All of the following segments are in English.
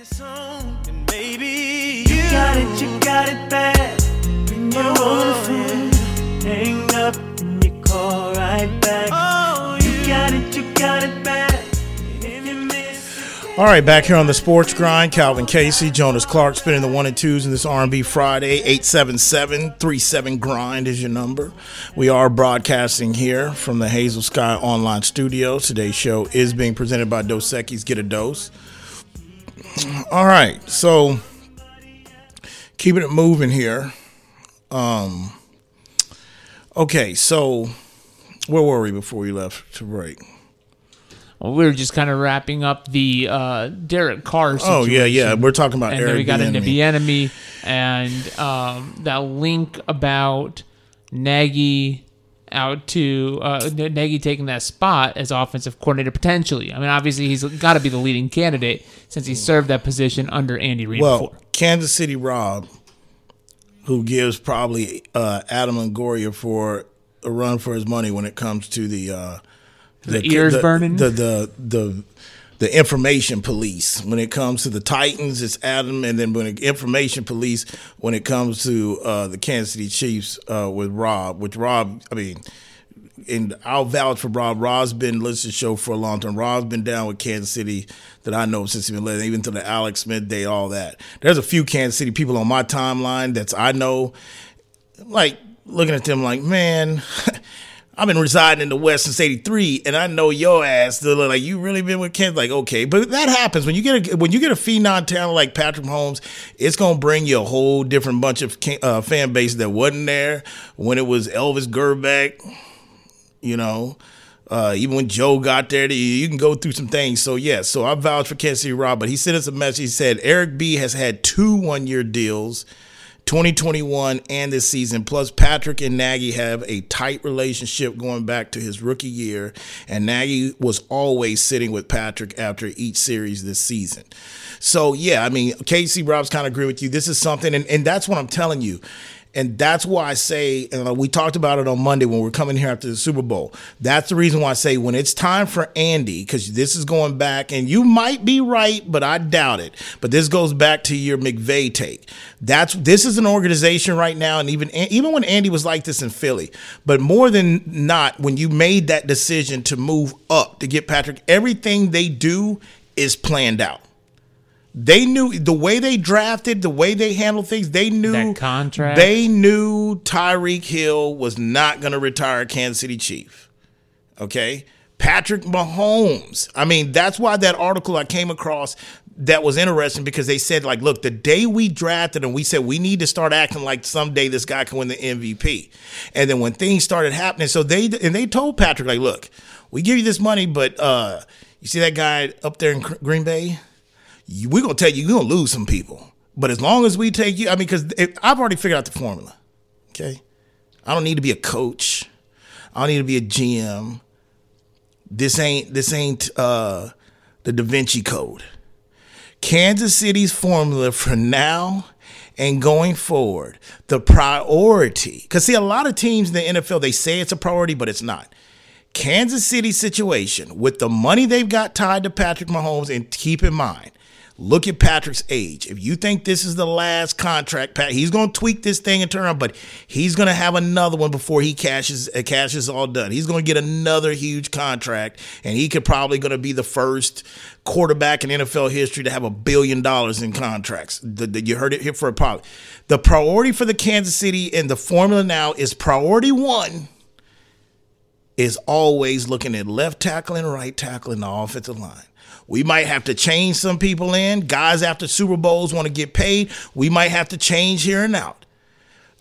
Baby, you got it, you got it bad. When you're on hang up and you call right back. Oh, you got it, you got it bad. If you miss All right, back here on the Sports Grind, Calvin Casey, Jonas Clark spinning the one and twos in this R&B Friday. 877-37 Grind is your number. We are broadcasting here from the Hazel Sky Online Studio. Today's show is being presented by Dos Equis Get a Dose. All right, so keeping it moving here. Um, okay, so where were we before we left to break? Well, we were just kind of wrapping up the uh, Derek Carr situation. Oh yeah, yeah. We're talking about and Eric then we got into Bieniemy. Bienemy and um, that link about Nagy out to uh, Nagy taking that spot as offensive coordinator potentially. I mean, obviously he's got to be the leading candidate since he served that position under Andy Reid Well, before. Kansas City Rob, who gives probably uh, Adam Longoria for a run for his money when it comes to the uh, The ears burning? the the the the information police. When it comes to the Titans, it's Adam, and then when it, information police when it comes to uh, the Kansas City Chiefs uh, with Rob. Which Rob, I mean. And I'll vouch for Rob. Rob's been listening to the show for a long time. Rob's been down with Kansas City that I know since he's been living, even to the Alex Smith day, all that. There's a few Kansas City people on my timeline that's I know, like looking at them like, man, I've been residing in the West since '83, and I know your ass. They're like, you really been with Kansas? Like, okay, but that happens when you get a when you get a phenom talent like Patrick Mahomes, It's gonna bring you a whole different bunch of uh, fan base that wasn't there when it was Elvis Grbac you know. Uh, even when Joe got there, you can go through some things. So yeah, so I vouch for Kansas City Rob, but he sent us a message. He said Eric B has had two one-year deals, 2021 and this season. Plus, Patrick and Nagy have a tight relationship going back to his rookie year, and Nagy was always sitting with Patrick after each series this season. So yeah, I mean, Casey Rob's kind of agree with you. This is something, and, and that's what I'm telling you. And that's why I say, and uh, we talked about it on Monday when we are coming here after the Super Bowl. That's the reason why I say when it's time for Andy, because this is going back, and you might be right, but I doubt it. But this goes back to your McVay take. That's this is an organization right now, and even even when Andy was like this in Philly, but more than not, when you made that decision to move up to get Patrick, everything they do is planned out. They knew the way they drafted, the way they handled things. They knew That contract. They knew Tyreek Hill was not going to retire Kansas City Chief. Okay, Patrick Mahomes. I mean, that's why that article I came across that was interesting because they said like, look, the day we drafted him, we said we need to start acting like someday this guy can win the MVP. And then when things started happening, so they and they told Patrick like, look, we give you this money, but uh, you see that guy up there in Green Bay we're gonna tell you you're gonna lose some people. But as long as we take you, I mean, because I've already figured out the formula. Okay, I don't need to be a coach. I don't need to be a GM. This ain't this ain't uh, the Da Vinci Code. Kansas City's formula for now and going forward, the priority. Because see, a lot of teams in the NFL they say it's a priority, but it's not. Kansas City situation with the money they've got tied to Patrick Mahomes, and keep in mind, look at Patrick's age. If you think this is the last contract, Pat, he's going to tweak this thing and turn around, but he's going to have another one before he cashes uh, cashes all done. He's going to get another huge contract, and he could probably going to be the first quarterback in NFL history to have a billion dollars in contracts. The, the- you heard it here for a problem. The priority for the Kansas City and the formula now is priority one is always looking at left tackle and right tackle in the offensive line. We might have to change some people in. Guys after Super Bowls want to get paid. We might have to change here and out.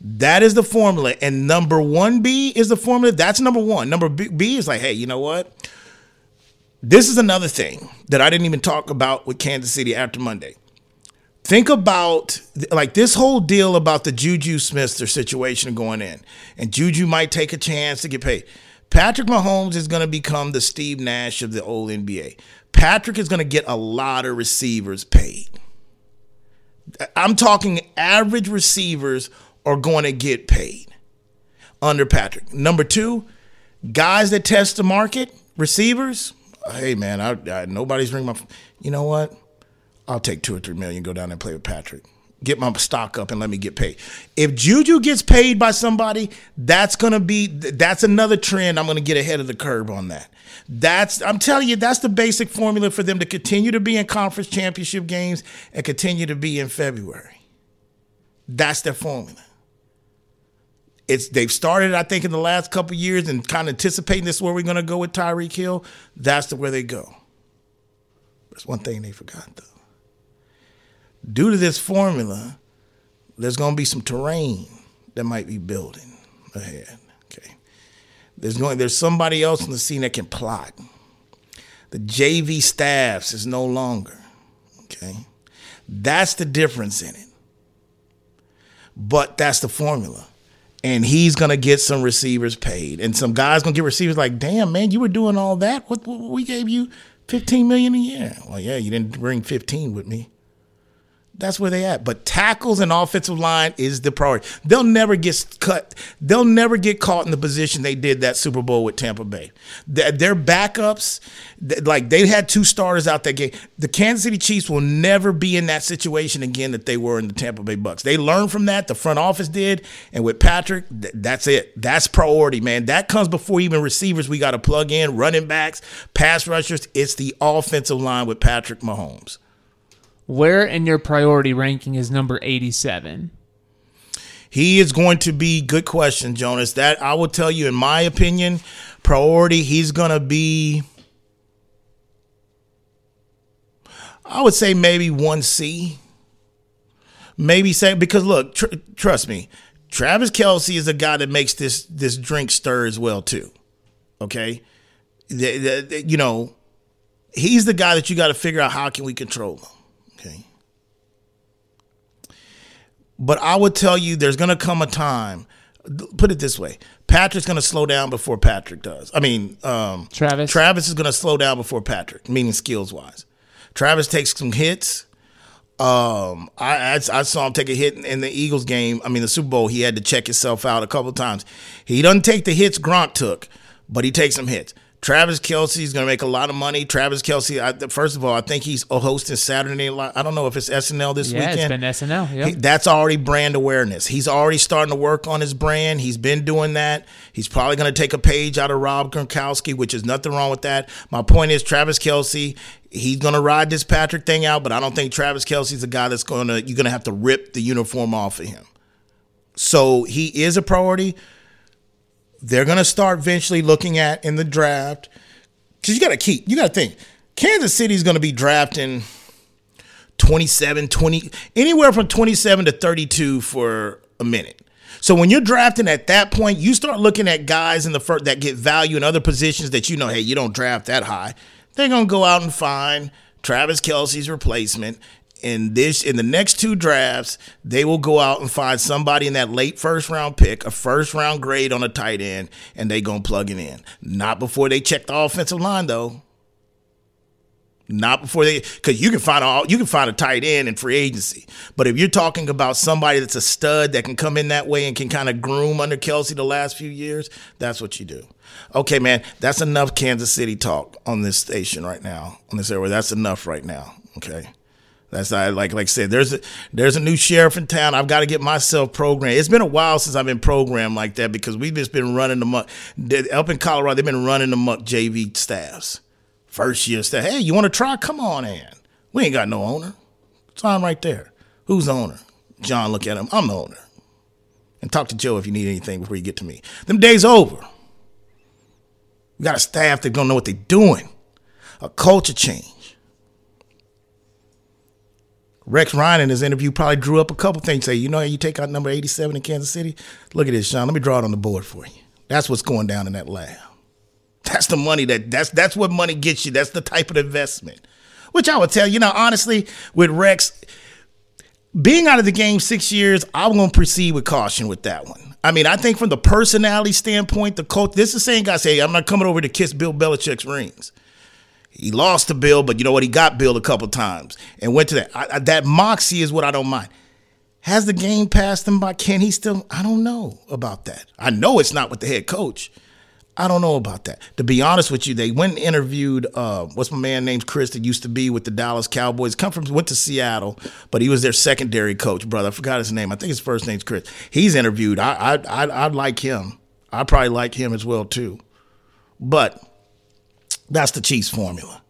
That is the formula. And number one B is the formula. That's number one. Number B, B is like, hey, you know what? This is another thing that I didn't even talk about with Kansas City after Monday. Think about like this whole deal about the Juju Smith situation going in, and Juju might take a chance to get paid. Patrick Mahomes is going to become the Steve Nash of the old NBA. Patrick is going to get a lot of receivers paid. I'm talking average receivers are going to get paid under Patrick. Number two, guys that test the market, receivers. Hey man, I, I nobody's ringing my. You know what? I'll take two or three million, go down and play with Patrick. Get my stock up and let me get paid. If Juju gets paid by somebody, that's gonna be that's another trend. I'm gonna get ahead of the curve on that. That's I'm telling you, that's the basic formula for them to continue to be in conference championship games and continue to be in February. That's their formula. It's they've started, I think, in the last couple years and kind of anticipating this is where we're gonna go with Tyreek Hill. That's the where they go. That's one thing they forgot though due to this formula, there's going to be some terrain that might be building ahead. Okay, there's going there's somebody else on the scene that can plot. The JV staffs is no longer. Okay, that's the difference in it. But that's the formula. And he's gonna get some receivers paid, and some guys gonna get receivers like, "Damn, man, you were doing all that. What, what we gave you, fifteen million a year? Well, yeah, you didn't bring fifteen with me. That's where they at. But tackles and offensive line is the priority. They'll never get cut. They'll never get caught in the position they did that Super Bowl with Tampa Bay. Their backups, like they had two starters out that game. The Kansas City Chiefs will never be in that situation again that they were in the Tampa Bay Bucks. They learned from that. The front office did, and with Patrick, that's it. That's priority, man. That comes before even receivers. We got to plug in running backs, pass rushers. It's the offensive line with Patrick Mahomes. Where in your priority ranking is number 87? He is going to be good question, Jonas. That I will tell you, in my opinion, priority. He's going to be. I would say maybe one C. Maybe say because look, tr- trust me, Travis Kelce is a guy that makes this this drink stir as well too. Okay, the, the, the, you know, he's the guy that you got to figure out how can we control him. Okay. But I would tell you there's going to come a time, put it this way Patrick's going to slow down before Patrick does. I mean, um, Travis. Travis is going to slow down before Patrick, meaning skills wise. Travis takes some hits. Um, I, I, I saw him take a hit in the Eagles game. I mean, the Super Bowl. He had to check himself out a couple times. He doesn't take the hits Gronk took, but he takes some hits. Travis Kelce is going to make a lot of money. Travis Kelce, I, first of all, I think he's hosting Saturday Night. I don't know if it's SNL this yeah, weekend. it's been SNL. Yep. He, that's already brand awareness. He's already starting to work on his brand. He's been doing that. He's probably going to take a page out of Rob Gronkowski, which is nothing wrong with that. My point is, Travis Kelce, he's going to ride this Patrick thing out, but I don't think Travis Kelce's a guy that's going to you're going to have to rip the uniform off of him. So he is a priority they're going to start eventually looking at in the draft because you got to keep, you got to think Kansas City is going to be drafting 27, 20, anywhere from 27 to 32 for a minute. So when you're drafting at that point, you start looking at guys in the first that get value in other positions that you know, hey, you don't draft that high. They're gonna go out and find Travis Kelce's replacement, in this in the next two drafts, they will go out and find somebody in that late first round pick, a first round grade on a tight end, and they gonna plug it in. Not before they check the offensive line though. Not before they, because you can find all you can find a tight end in free agency. But if you're talking about somebody that's a stud that can come in that way and can kind of groom under Kelce the last few years, that's what you do. Okay, man, that's enough Kansas City talk on this station right now, on this area. That's enough right now. Okay. That's not, like like I said. There's a there's a new sheriff in town. I've got to get myself programmed. It's been a while since I've been programmed like that because we've just been running the muck. Up in Colorado, they've been running the muck JV staffs. First year staff. Hey, you want to try? Come on in. We ain't got no owner. Time right there. Who's the owner? John, look at him. I'm the owner. And talk to Joe if you need anything before you get to me. Them days over. We got a staff that don't know what they're doing. A culture change. Rex Ryan in his interview probably drew up a couple things. Say, you know, you take out number 87 in Kansas City. Look at this, Sean. Let me draw it on the board for you. That's what's going down in that lab. That's the money that that's that's what money gets you. That's the type of investment. Which I would tell you, know, honestly, with Rex being out of the game six years, I'm to proceed with caution with that one. I mean, I think from the personality standpoint, the coach, this is the same guy say, I'm not coming over to kiss Bill Belichick's rings. He lost to Bill, but you know what? He got Bill a couple times and went to that. I, I, that moxie is what I don't mind. Has the game passed him by? Can he still? I don't know about that. I know it's not with the head coach. I don't know about that. To be honest with you, they went and interviewed uh, what's my man named Chris that used to be with the Dallas Cowboys. Come from went to Seattle, but he was their secondary coach, brother. I forgot his name. I think his first name's Chris. He's interviewed. I I I I'd like him. I probably like him as well too. But that's the Chiefs formula.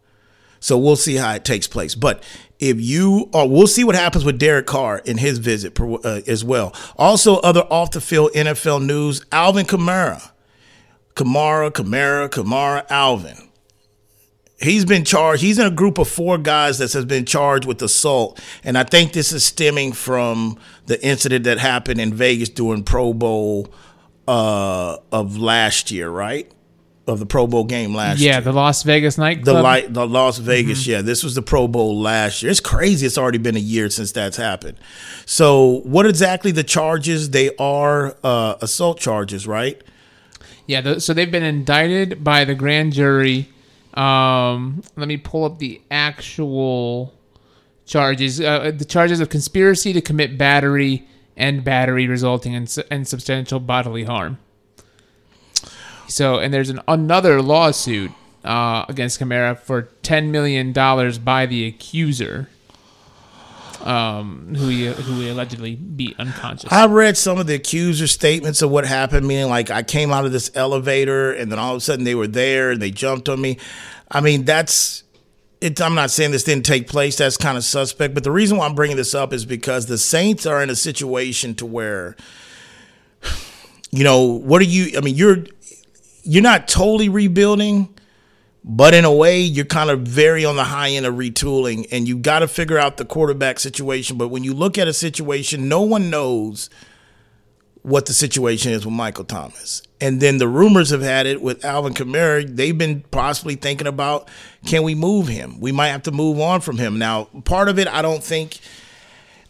So we'll see how it takes place. But if you, or we'll see what happens with Derek Carr in his visit uh, as well. Also, other off the field NFL news: Alvin Kamara, Kamara, Kamara, Kamara, Alvin. He's been charged. He's in a group of four guys that has been charged with assault, and I think this is stemming from the incident that happened in Vegas during Pro Bowl uh, of last year, right? Of the Pro Bowl game last yeah, year. Yeah, the Las Vegas nightclub. The light, the Las Vegas. Mm-hmm. Yeah, this was the Pro Bowl last year. It's crazy. It's already been a year since that's happened. So, what exactly the charges? They are uh, assault charges, right? Yeah. The, so they've been indicted by the grand jury. Um, let me pull up the actual charges. Uh, the charges of conspiracy to commit battery and battery resulting in, in substantial bodily harm. So, and there's an, another lawsuit uh, against Kamara for ten million dollars by the accuser, um, who he who he allegedly beat unconscious. I read some of the accuser statements of what happened. Meaning, like I came out of this elevator, and then all of a sudden they were there and they jumped on me. I mean, that's. It, I'm not saying this didn't take place. That's kind of suspect. But the reason why I'm bringing this up is because the Saints are in a situation to where, you know, what are you? I mean, you're you're not totally rebuilding, but in a way, you're kind of very on the high end of retooling, and you got to figure out the quarterback situation. But when you look at a situation, no one knows what the situation is with Michael Thomas. And then the rumors have had it with Alvin Kamara. They've been possibly thinking about can we move him? We might have to move on from him. Now, part of it, I don't think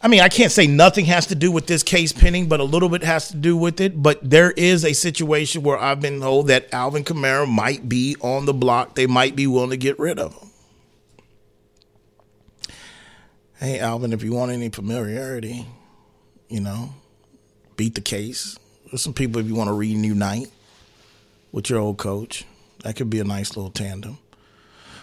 I mean, I can't say nothing has to do with this case pending, but a little bit has to do with it. But there is a situation where I've been told that Alvin Kamara might be on the block. They might be willing to get rid of him. Hey, Alvin, if you want any familiarity, you know, beat the case. There's some people if you want to reunite with your old coach. That could be a nice little tandem.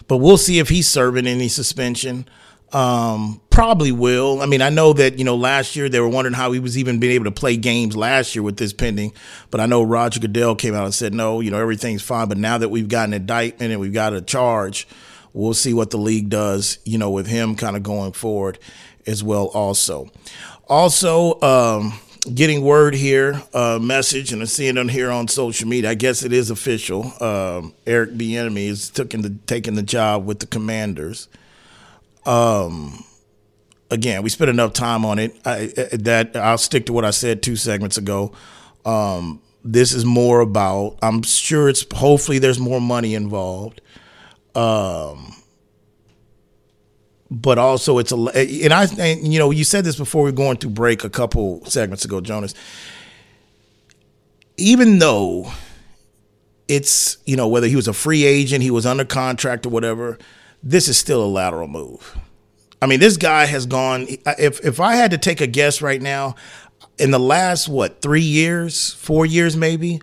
But we'll see if he's serving any suspension. Um, probably will. I mean, I know that you know last year they were wondering how he was even being able to play games last year with this pending, but I know Roger Goodell came out and said no, you know everything's fine. But now that we've got an indictment and we've got a charge, we'll see what the league does. You know, with him kind of going forward as well. Also, also. Um, getting word here, uh, message, and I'm seeing it here on social media. I guess it is official. Um, Eric Bieniemy is taking the taking the job with the Commanders. Um, again, we spent enough time on it. I, that I'll stick to what I said two segments ago. Um, this is more about. I'm sure it's. Hopefully, there's more money involved. Um, but also it's a and I and, you know you said this before we are going through break a couple segments ago, Jonas. Even though it's you know whether he was a free agent, he was under contract or whatever this is still a lateral move. I mean, this guy has gone. If if I had to take a guess right now, in the last what three years, four years maybe,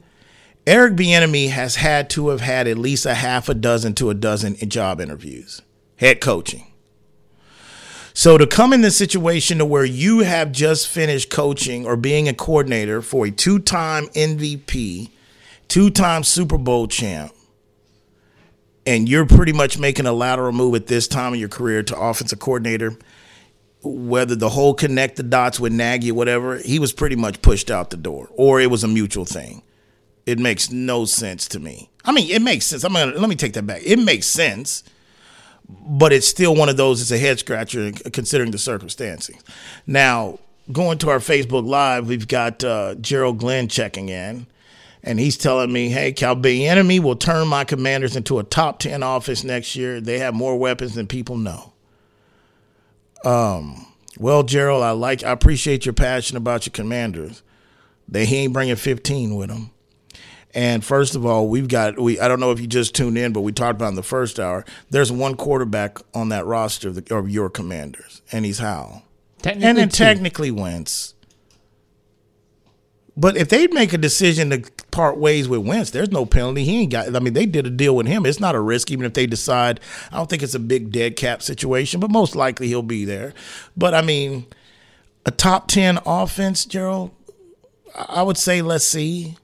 Eric Bieniemy has had to have had at least a half a dozen to a dozen job interviews, head coaching. So to come in this situation to where you have just finished coaching or being a coordinator for a two-time MVP, two-time Super Bowl champ, and you're pretty much making a lateral move at this time in your career to offensive coordinator, whether the whole connect the dots with Nagy or whatever, he was pretty much pushed out the door, or it was a mutual thing. It makes no sense to me. I mean, it makes sense. I'm gonna let me take that back. It makes sense, but it's still one of those. It's a head scratcher considering the circumstances. Now, going to our Facebook Live, we've got uh, Gerald Glenn checking in and he's telling me, "Hey, Cal enemy will turn my Commanders into a top ten office next year. They have more weapons than people know." Um, well, Gerald, I like, I appreciate your passion about your Commanders. They he ain't bringing fifteen with him. And first of all, we've got we. I don't know if you just tuned in, but we talked about in the first hour. There's one quarterback on that roster of, the, of your Commanders, and he's Howell. Technically and then two. technically Wentz. But if they'd make a decision to part ways with Wentz, there's no penalty. He ain't got. I mean, they did a deal with him. It's not a risk, even if they decide. I don't think it's a big dead cap situation, but most likely he'll be there. But I mean, a top ten offense, Gerald. I would say let's see,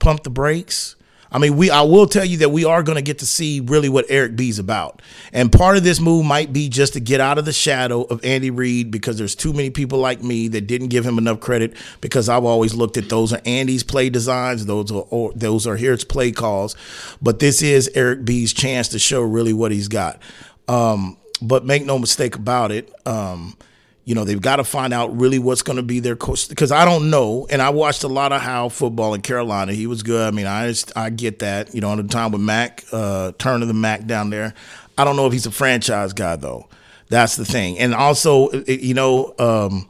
pump the brakes. I mean, we I will tell you that we are going to get to see really what Eric B's about. And part of this move might be just to get out of the shadow of Andy Reid because there's too many people like me that didn't give him enough credit because I've always looked at those are Andy's play designs, those are or, those are his play calls. But this is Eric B's chance to show really what he's got. Um, but make no mistake about it. Um, you know, they've got to find out really what's going to be their coach because I don't know. And I watched a lot of Howell football in Carolina. He was good. I mean, I just, I get that. You know, on the time with Mac, uh, turn of the Mac down there. I don't know if he's a franchise guy though. That's the thing. And also, you know, um,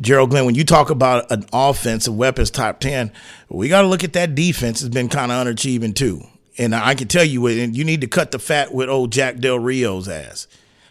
Gerald Glenn, when you talk about an offensive weapons top ten, we got to look at that defense. Has been kind of underachieving too. And I can tell you, and you need to cut the fat with old Jack Del Rio's ass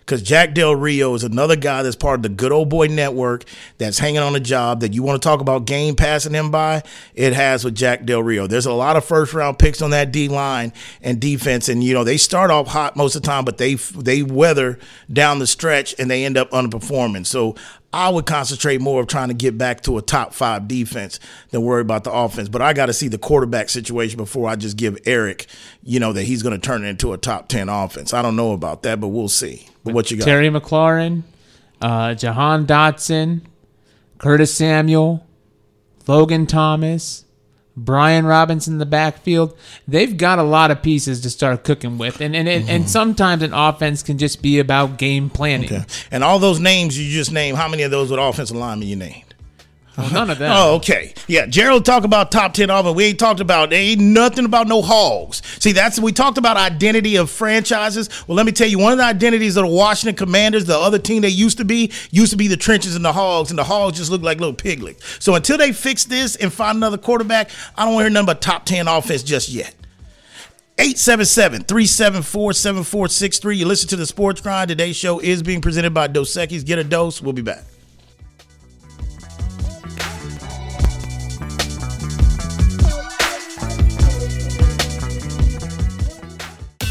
because Jack Del Rio is another guy that's part of the good old boy network that's hanging on a job that you want to talk about game passing him by. It has with Jack Del Rio. There's a lot of first round picks on that D line and defense, and you know they start off hot most of the time, but they they weather down the stretch and they end up underperforming. So I would concentrate more of trying to get back to a top five defense than worry about the offense. But I got to see the quarterback situation before I just give Eric, you know, that he's going to turn it into a top 10 offense. I don't know about that, but we'll see. But what you got? Terry McLaurin, uh, Jahan Dotson, Curtis Samuel, Logan Thomas, Brian Robinson in the backfield. They've got a lot of pieces to start cooking with, and and mm-hmm. and sometimes an offense can just be about game planning. Okay. And all those names you just named, how many of those with offensive linemen you named? Well, none of that. oh, okay. Yeah, Gerald talk about top ten offense. We ain't talked about ain't nothing about no hogs. See, that's we talked about identity of franchises. Well, let me tell you, one of the identities of the Washington Commanders, the other team they used to be, used to be the trenches and the hogs, and the hogs just look like little piglets. So until they fix this and find another quarterback, I don't want to hear nothing about top ten offense just yet. 877-374-7463. You listen to the Sports Grind. Today's show is being presented by Dos Equis. Get a dose. We'll be back.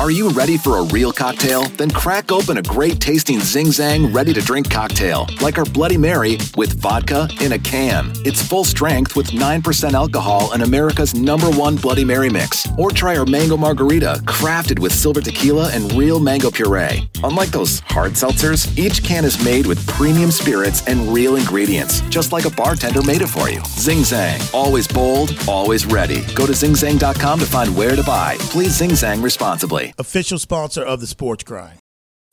Are you ready for a real cocktail? Then crack open a great tasting Zing Zang ready to drink cocktail, like our Bloody Mary with vodka in a can. It's full strength with 9% alcohol and America's number one Bloody Mary mix. Or try our Mango Margarita, crafted with silver tequila and real mango puree. Unlike those hard seltzers, each can is made with premium spirits and real ingredients, just like a bartender made it for you. Zing Zang, always bold, always ready. Go to zingzang.com to find where to buy. Please Zing Zang responsibly official sponsor of the Sports Grind.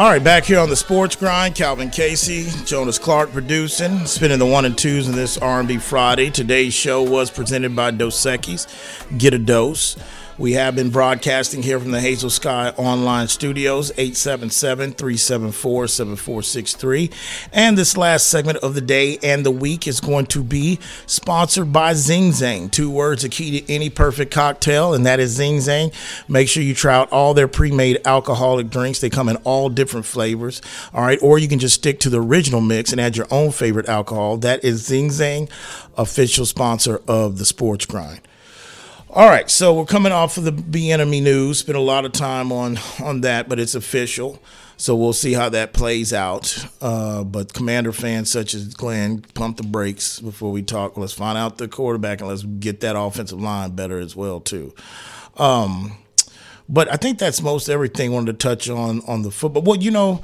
All right, back here on the Sports Grind, Calvin Casey, Jonas Clark producing, spinning the one and twos in this R&B Friday. Today's show was presented by Dos Equis. Get a dose. We have been broadcasting here from the Hazel Sky Online Studios, 877 374 7463. And this last segment of the day and the week is going to be sponsored by Zing Zang. Two words are key to any perfect cocktail, and that is Zing Zang. Make sure you try out all their pre made alcoholic drinks. They come in all different flavors. All right. Or you can just stick to the original mix and add your own favorite alcohol. That is Zing Zang, official sponsor of the Sports Grind. All right, so we're coming off of the Bieniemy news. Spent a lot of time on on that, but it's official. So we'll see how that plays out. Uh, but Commander fans such as Glenn, pump the brakes before we talk. Let's find out the quarterback and let's get that offensive line better as well too. Um, but I think that's most everything I wanted to touch on on the football. Well, you know,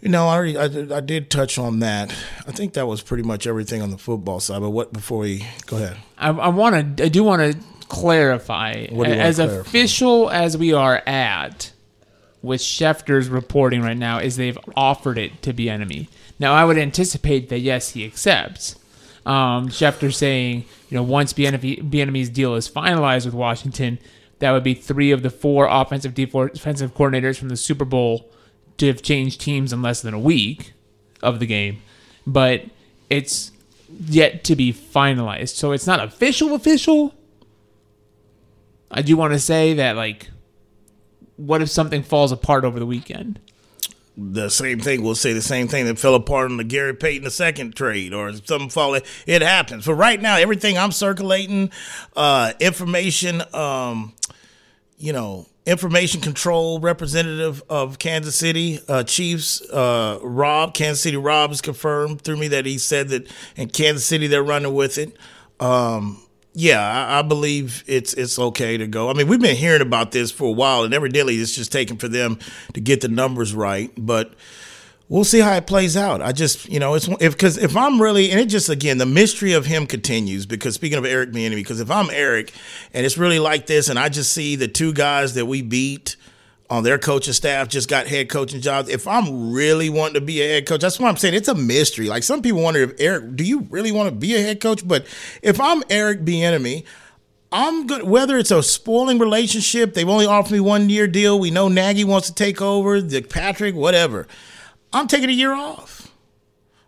you know, I, already, I, I did touch on that. I think that was pretty much everything on the football side. But what before we go ahead? I, I want to. I do want to clarify. What do you as clarify? official as we are at, with Schefter's reporting right now, is they've offered it to Bieniemy. Now, I would anticipate that yes, he accepts. Um, Schefter saying, you know, once Bieniemy's deal is finalized with Washington, that would be three of the four offensive defensive coordinators from the Super Bowl to have changed teams in less than a week of the game. But it's yet to be finalized. So it's not official official. I do want to say that like what if something falls apart over the weekend? the same thing. We'll say the same thing that fell apart on the Gary Payton the second trade, or something fall. It happens. But right now, everything I'm circulating, uh, information, um, you know, information control representative of Kansas City uh, Chiefs, uh, Rob, Kansas City Rob has confirmed through me that he said that in Kansas City they're running with it. Um, yeah, I, I believe it's it's okay to go. I mean, we've been hearing about this for a while, and evidently it's just taking for them to get the numbers right. But we'll see how it plays out. I just, you know, it's if because if I'm really, and it just again the mystery of him continues. Because speaking of Eric being because if I'm Eric, and it's really like this, and I just see the two guys that we beat on their coaching staff just got head coaching jobs. If I'm really wanting to be a head coach, that's what I'm saying. It's a mystery. Like some people wonder if Eric, do you really want to be a head coach? But if I'm Eric Bieniemy, I'm good. Whether it's a spoiling relationship, they've only offered me one year deal. We know Nagy wants to take over, the Patrick, whatever. I'm taking a year off.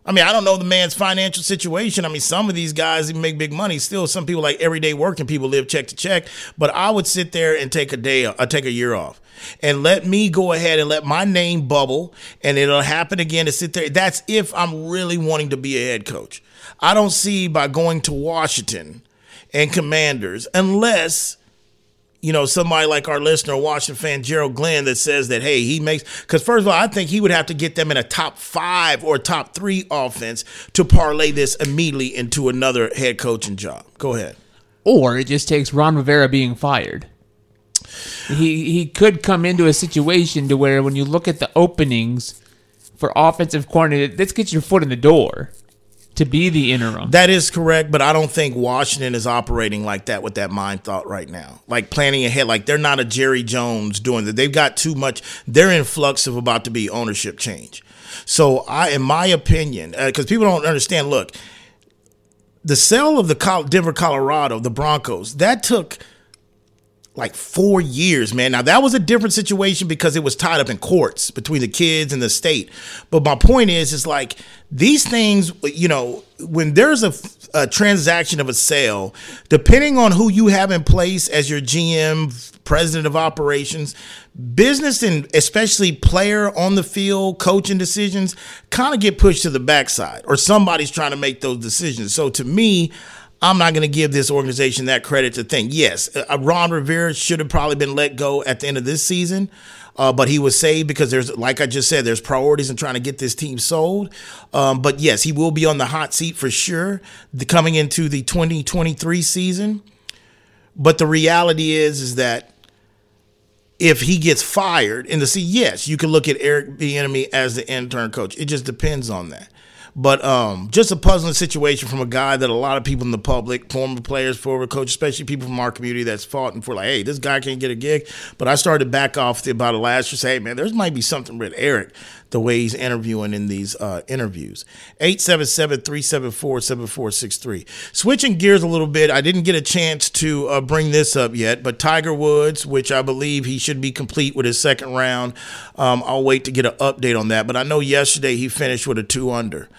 I mean, I don't know the man's financial situation. I mean, some of these guys even make big money. Still, some people like everyday working people live check to check. But I would sit there and take a day, uh, take a year off, and let me go ahead and let my name bubble, and it'll happen again to sit there. That's if I'm really wanting to be a head coach. I don't see by going to Washington and Commanders unless you know, somebody like our listener, Washington fan Gerald Glenn, that says that, hey, he makes, because first of all, I think he would have to get them in a top five or top three offense to parlay this immediately into another head coaching job. Go ahead. Or it just takes Ron Rivera being fired. He he could come into a situation to where when you look at the openings for offensive coordinator, this gets your foot in the door to be the interim. That is correct, but I don't think Washington is operating like that with that mind thought right now. Like planning ahead, like they're not a Jerry Jones doing that. They've got too much. They're in flux of about to be ownership change. So I, in my opinion, uh, because people don't understand. Look, the sale of the Col- Denver, Colorado, the Broncos, that took like four years, man. Now that was a different situation because it was tied up in courts between the kids and the state. But my point is, is like these things, you know, when there's a, a transaction of a sale, depending on who you have in place as your GM, president of operations, business and especially player on the field, coaching decisions kind of get pushed to the backside or somebody's trying to make those decisions. So to me, I'm not going to give this organization that credit to think. Yes, uh, Ron Rivera should have probably been let go at the end of this season, uh, but he was saved because there's, like I just said, there's priorities in trying to get this team sold. Um, but yes, he will be on the hot seat for sure the, coming into the 2023 season. But the reality is, is that if he gets fired in the seat, yes, you can look at Eric Bieniemy as the intern coach. It just depends on that. But um, just a puzzling situation from a guy that a lot of people in the public, former players, former coaches, especially people from our community that's fought and for like, hey, this guy can't get a gig. But I started to back off the, about it last year. Say, hey, man, there might be something with Eric the way he's interviewing in these uh, interviews. 877-374-7463. Switching gears a little bit, I didn't get a chance to uh, bring this up yet, but Tiger Woods, which I believe he should be complete with his second round. Um, I'll wait to get an update on that. But I know yesterday he finished with a two under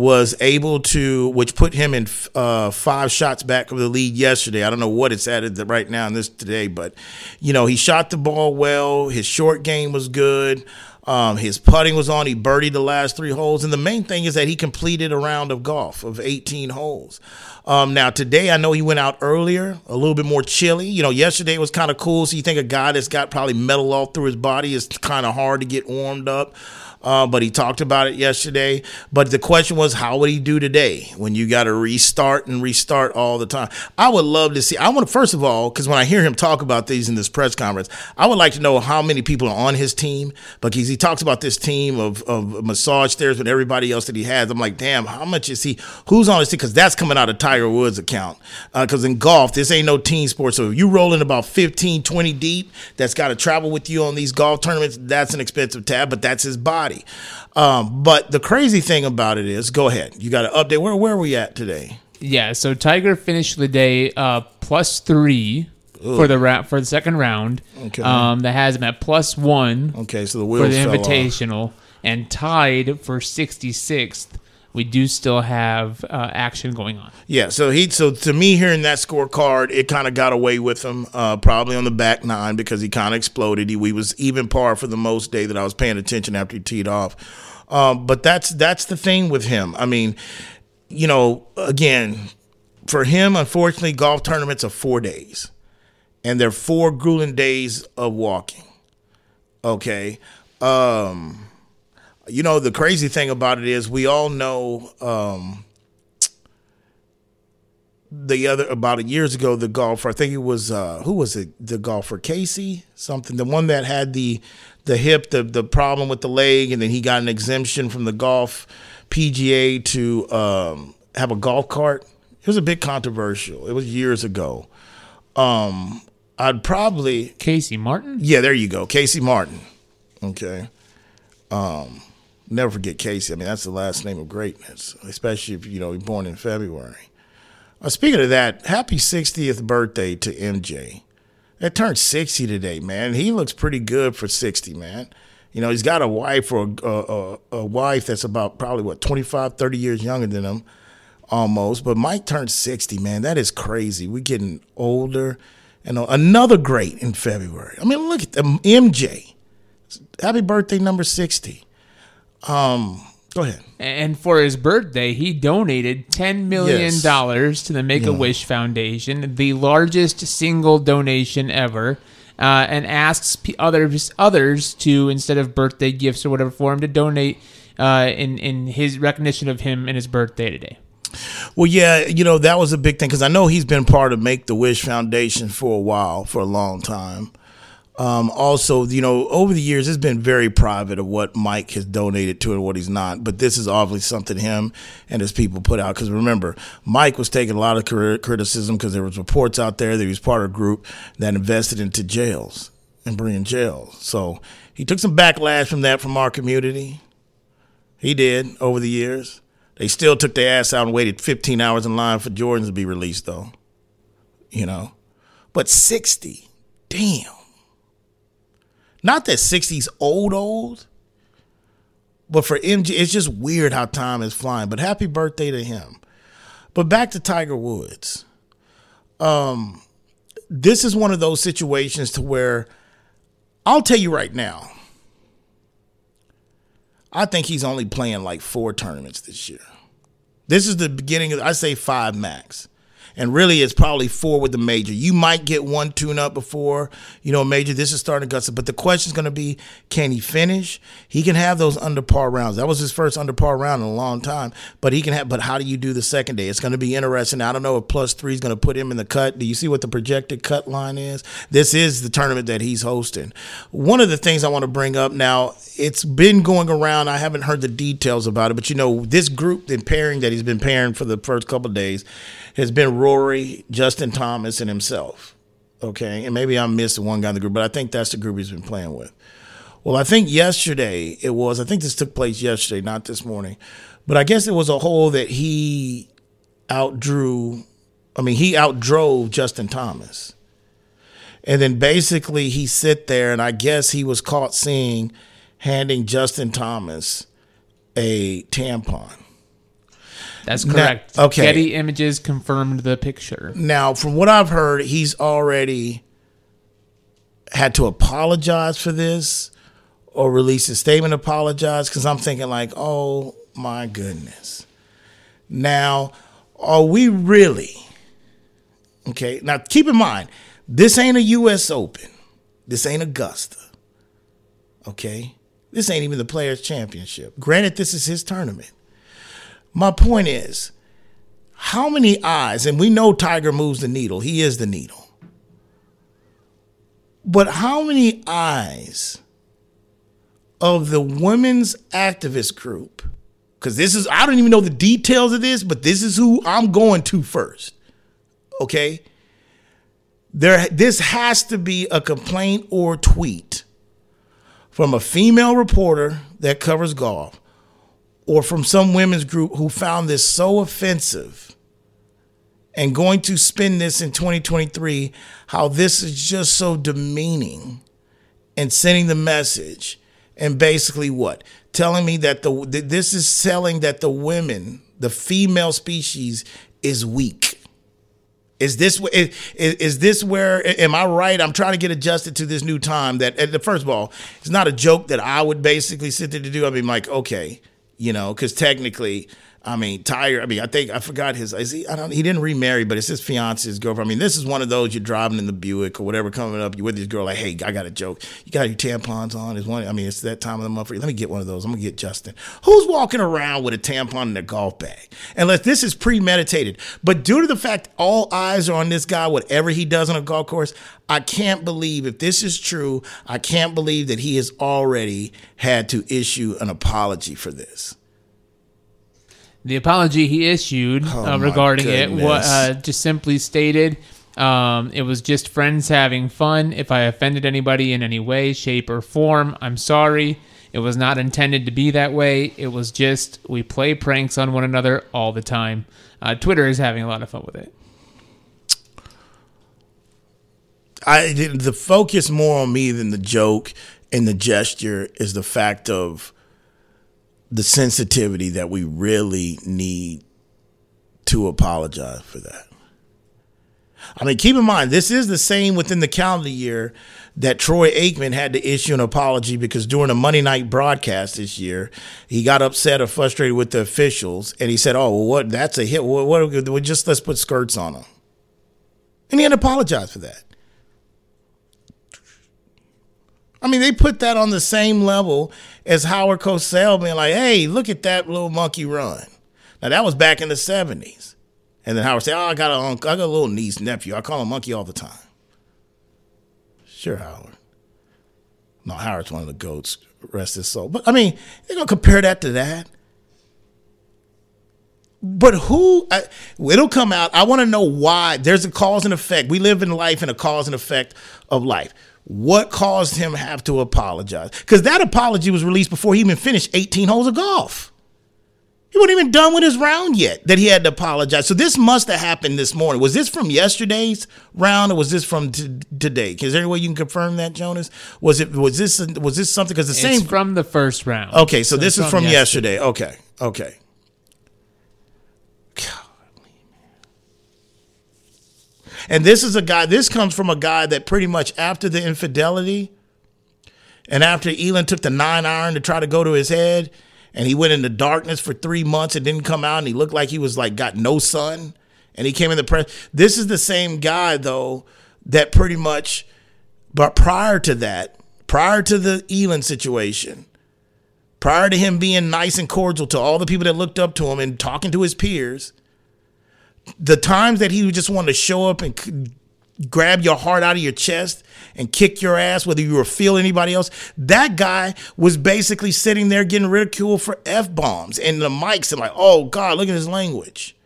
was able to, which put him in uh, five shots back of the lead yesterday. I don't know what it's at right now in this today, but you know he shot the ball well. His short game was good. Um, his putting was on. He birdied the last three holes, and the main thing is that he completed a round of golf of 18 holes. Um, now today, I know he went out earlier, a little bit more chilly. You know, yesterday was kind of cool. So you think a guy that's got probably metal all through his body is kind of hard to get warmed up uh, but he talked about it yesterday. But the question was, how would he do today when you got to restart and restart all the time? I would love to see. I want to first of all, because when I hear him talk about these in this press conference, I would like to know how many people are on his team because he talks about this team of, of massage therapists with everybody else that he has. I'm like, damn, how much is he? Who's on his team? Because that's coming out of Tiger Woods' account. Because uh, in golf, this ain't no team sport. So if you rolling about 15, 20 deep, that's got to travel with you on these golf tournaments. That's an expensive tab, but that's his body body. Um, but the crazy thing about it is, go ahead. You got to update. Where where are we at today? Yeah, so Tiger finished the day uh, plus three Ugh. for the ra- for the second round. Okay. Um, that has him at plus one. Okay, so the for the invitational off. and tied for sixty sixth we do still have uh, action going on. Yeah, so he so to me hearing that scorecard, it kind of got away with him, uh, probably on the back nine because he kind of exploded. He we was even par for the most day that I was paying attention after he teed off. Um, but that's that's the thing with him. I mean, you know, again, for him, unfortunately, golf tournaments are four days, and they're four grueling days of walking. Okay. Um, you know, the crazy thing about it is we all know um, the other about a years ago the golfer I think it was uh, who was it the golfer Casey something the one that had the the hip the the problem with the leg and then he got an exemption from the golf PGA to um, have a golf cart. It was a bit controversial. It was years ago. Um, I'd probably Casey Martin. Yeah, there you go, Casey Martin. Okay. Um, never forget Casey. I mean, that's the last name of greatness, especially if you know you're born in February. Uh, speaking of that, happy 60th birthday to MJ. It turned 60 today, man. He looks pretty good for 60, man. You know, he's got a wife or a, a, a, wife that's about probably what 25, 30 years younger than him, almost. But Mike turned 60, man. That is crazy. We're getting older. And another great in February. I mean, look at them, MJ. Happy birthday, number 60. Um, go ahead. And for his birthday, he donated $10 million yes. to the Make a Wish Foundation, the largest single donation ever. Uh, and asks others others to instead of birthday gifts or whatever for him to donate uh, in in his recognition of him and his birthday today. Well, yeah, you know that was a big thing because I know he's been part of Make the Wish Foundation for a while, for a long time. Um, also, you know, over the years, it's been very private of what Mike has donated to and what he's not. But this is obviously something him and his people put out. Because remember, Mike was taking a lot of criticism because there was reports out there that he was part of a group that invested into jails and bringing jails. So he took some backlash from that from our community. He did over the years. They still took their ass out and waited 15 hours in line for Jordans to be released, though. You know, but 60, damn. Not that 60's old, old, but for MJ, it's just weird how time is flying. But happy birthday to him. But back to Tiger Woods. Um, this is one of those situations to where I'll tell you right now, I think he's only playing like four tournaments this year. This is the beginning of I say five max. And really it's probably four with the major. You might get one tune up before you know major. This is starting Augusta, but the question is going to be, can he finish? He can have those under par rounds. That was his first under par round in a long time, but he can have. But how do you do the second day? It's going to be interesting. I don't know if plus three is going to put him in the cut. Do you see what the projected cut line is? This is the tournament that he's hosting. One of the things I want to bring up now, it's been going around. I haven't heard the details about it, but you know, this group, the pairing that he's been pairing for the first couple days, has been Rory, Justin Thomas, and himself. Okay, and maybe I'm missing one guy in the group, but I think that's the group he's been playing with. Well, I think yesterday it was. I think this took place yesterday, not this morning, but I guess it was a hole that he outdrew. I mean, he outdrove Justin Thomas. And then basically he sit there, and I guess he was caught seeing handing Justin Thomas a tampon. That's Now- correct. okay. Getty Images confirmed the picture. Now, from what I've heard, he's already had to apologize for this or release a statement apologize because I'm thinking like, oh my goodness. Now, are we really okay? Now, keep in mind, this ain't a U.S. Open. This ain't Augusta. Okay, this ain't even the Players Championship. Granted, this is his tournament. My point is, how many eyes, and we know Tiger moves the needle, he is the needle. But how many eyes of the women's activist group, because this is, I don't even know the details of this, but this is who I'm going to first. Okay? There, this has to be a complaint or tweet from a female reporter that covers golf or from some women's group who found this so offensive and going to spin this in 2023 how this is just so demeaning and sending the message and basically what telling me that the this is selling that the women the female species is weak is this is, is this where am I right? I'm trying to get adjusted to this new time. That first of all, it's not a joke that I would basically sit there to do. I mean, like okay, you know, because technically, I mean, Tiger. I mean, I think I forgot his. Is he? I don't. He didn't remarry, but it's his fiance's girlfriend. I mean, this is one of those you're driving in the Buick or whatever, coming up. You with this girl, like, hey, I got a joke. You got your tampons on? Is one. I mean, it's that time of the month for you. Let me get one of those. I'm gonna get Justin. Who's walking around with a tampon in a golf bag? Unless this is premeditated. But due to the fact all eyes are on this guy, whatever he does on a golf course, I can't believe if this is true. I can't believe that he has already had to issue an apology for this. The apology he issued Oh uh, regarding it wa- uh, just simply stated um, it was just friends having fun. If I offended anybody in any way, shape, or form, I'm sorry. It was not intended to be that way. It was just we play pranks on one another all the time. Uh, Twitter is having a lot of fun with it. I the focus more on me than the joke and the gesture is the fact of the sensitivity that we really need to apologize for that. I mean, keep in mind, this is the same within the calendar year that Troy Aikman had to issue an apology because during a Monday night broadcast this year, he got upset or frustrated with the officials, and he said, "Oh, well, what? That's a hit. What? what well, just let's put skirts on them," and he had to apologize for that. I mean, they put that on the same level as Howard Cosell being like, "Hey, look at that little monkey run." Now that was back in the seventies, and then Howard said, "Oh, I got a, I got a little niece nephew. I call him Monkey all the time." Sure, Howard. No, Howard's one of the goats. Rest his soul. But I mean, they're gonna compare that to that. But who? I, it'll come out. I want to know why. There's a cause and effect. We live in life in a cause and effect of life. What caused him have to apologize? Because that apology was released before he even finished 18 holes of golf. He wasn't even done with his round yet that he had to apologize. So this must have happened this morning. Was this from yesterday's round or was this from t- today? Is there any way you can confirm that, Jonas? Was it? Was this? Was this something? Because the It's same. from the first round. Okay, so, this is from yesterday. Okay, okay. Golly, man. And this is a guy, this comes from a guy that pretty much after the infidelity and after Elin took the nine iron to try to go to his head and he went into darkness for three months and didn't come out and he looked like he was like got no sun and he came in the press. This is the same guy though that pretty much, but prior to that, prior to the Elin situation, prior to him being nice and cordial to all the people that looked up to him and talking to his peers, the times that he would just wanted to show up and c- grab your heart out of your chest and kick your ass, whether you were feeling anybody else, that guy was basically sitting there getting ridiculed for F bombs and the mics and like, oh God, look at his language.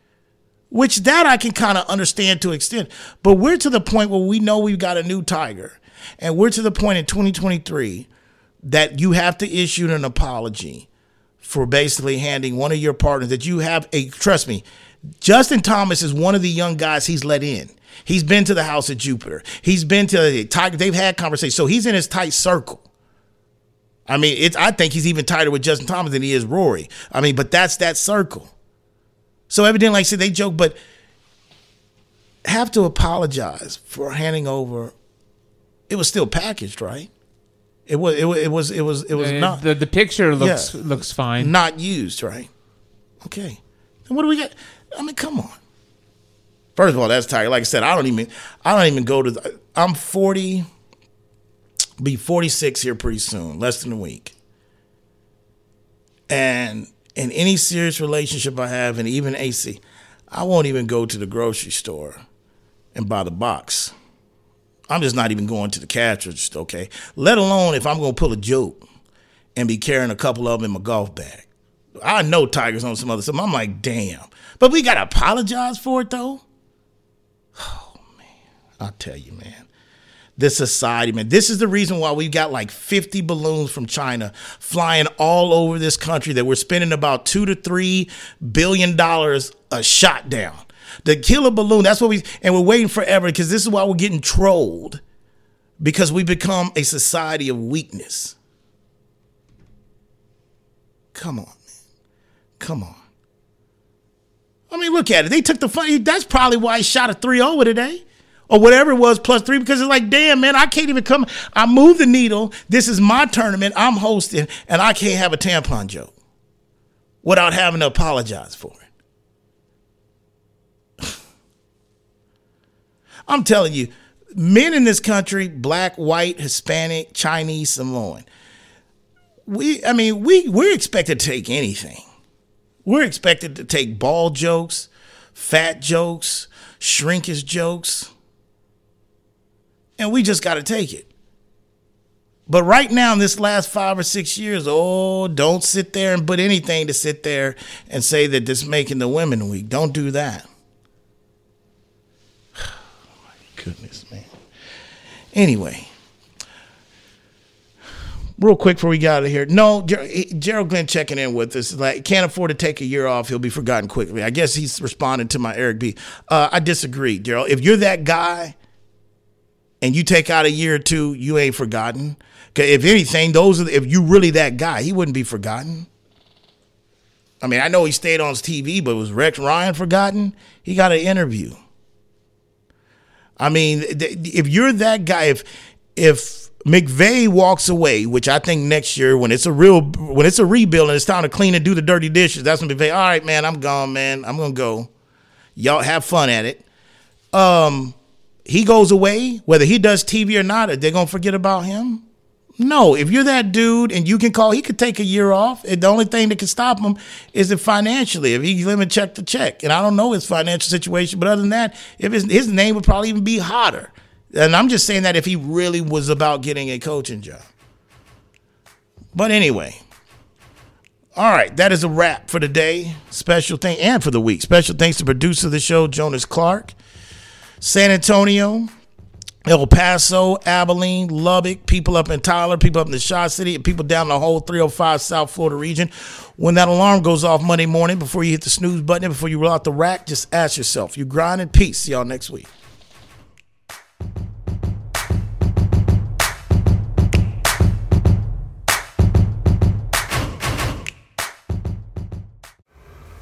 Which that I can kind of understand to extent. But we're to the point where we know we've got a new tiger. And we're to the point in 2023 that you have to issue an apology for basically handing one of your partners that you have a trust me justin thomas is one of the young guys he's let in. He's been to the house of jupiter. He's been to the tiger they've had conversations. So he's in his tight circle. I mean it's i think he's even tighter with justin thomas than he is rory. I mean but that's that circle. So evidently like i said they joke but have to apologize for handing over. It was still packaged right? It was it was it was it was it was not. the the picture looks Yeah. looks fine. not used, right? Okay. Then what do we got? I mean, come on. First of all, that's tired. Like I said, I don't even I don't even go to the, I'm 40 be 46 here pretty soon, less than a week. And in any serious relationship I have and even AC, I won't even go to the grocery store and buy the box. I'm just not even going to the cash register, okay? Let alone if I'm going to pull a joke and be carrying a couple of them in my golf bag. I know Tigers on some other stuff. I'm like, damn. But we got to apologize for it, though? Oh, man. I'll tell you, man. This society, man. This is the reason why we've got like 50 balloons from China flying all over this country that we're spending about two to three billion dollars a shot down. The killer balloon, that's what we, and we're waiting forever because this is why we're getting trolled because we become a society of weakness. Come on. Come on. I mean, look at it. They took the fun. That's probably why he shot a 3 0 eh? today. Or whatever it was, plus three, because it's like, damn, man, I can't even come. I move the needle. This is my tournament. I'm hosting, and I can't have a tampon joke without having to apologize for it. I'm telling you, men in this country, black, white, Hispanic, Chinese, Samoan, we I mean, we we're expected to take anything. We're expected to take ball jokes, fat jokes, shrinkage jokes. And we just got to take it. But right now, in this last five or six years, oh, don't sit there and put anything to sit there and say that this making the women weak. Don't do that. Oh, my goodness, man. Anyway, real quick before we get out of here. No, Ger- Gerald Glenn checking in with us. Like, can't afford to take a year off. He'll be forgotten quickly. I guess he's responding to my Eric B. Uh, I disagree, Gerald. If you're that guy and you take out a year or two, you ain't forgotten. if anything, those are the, if you really that guy, he wouldn't be forgotten. I mean, I know he stayed on TV, but was Rex Ryan forgotten? He got an interview. I mean, if you're that guy, if if McVay walks away, which I think next year when it's a real when it's a rebuild and it's time to clean and do the dirty dishes, that's when McVay. All right, man, I'm gone, man. I'm gonna go. Y'all have fun at it. Um, he goes away, whether he does TV or not, are they gonna forget about him? No, if you're that dude and you can call, he could take a year off. And the only thing that can stop him is if financially, if he and check to check. And I don't know his financial situation, but other than that, if his name would probably even be hotter. And I'm just saying that if he really was about getting a coaching job. But anyway, all right, that is a wrap for the day. Special thing and for the week. Special thanks to producer of the show, Jonas Clark. San Antonio, El Paso, Abilene, Lubbock, people up in Tyler, people up in the Shaw City, and people down the whole 305 South Florida region. When that alarm goes off Monday morning, before you hit the snooze button, before you roll out the rack, just ask yourself, you grind in peace. See y'all next week.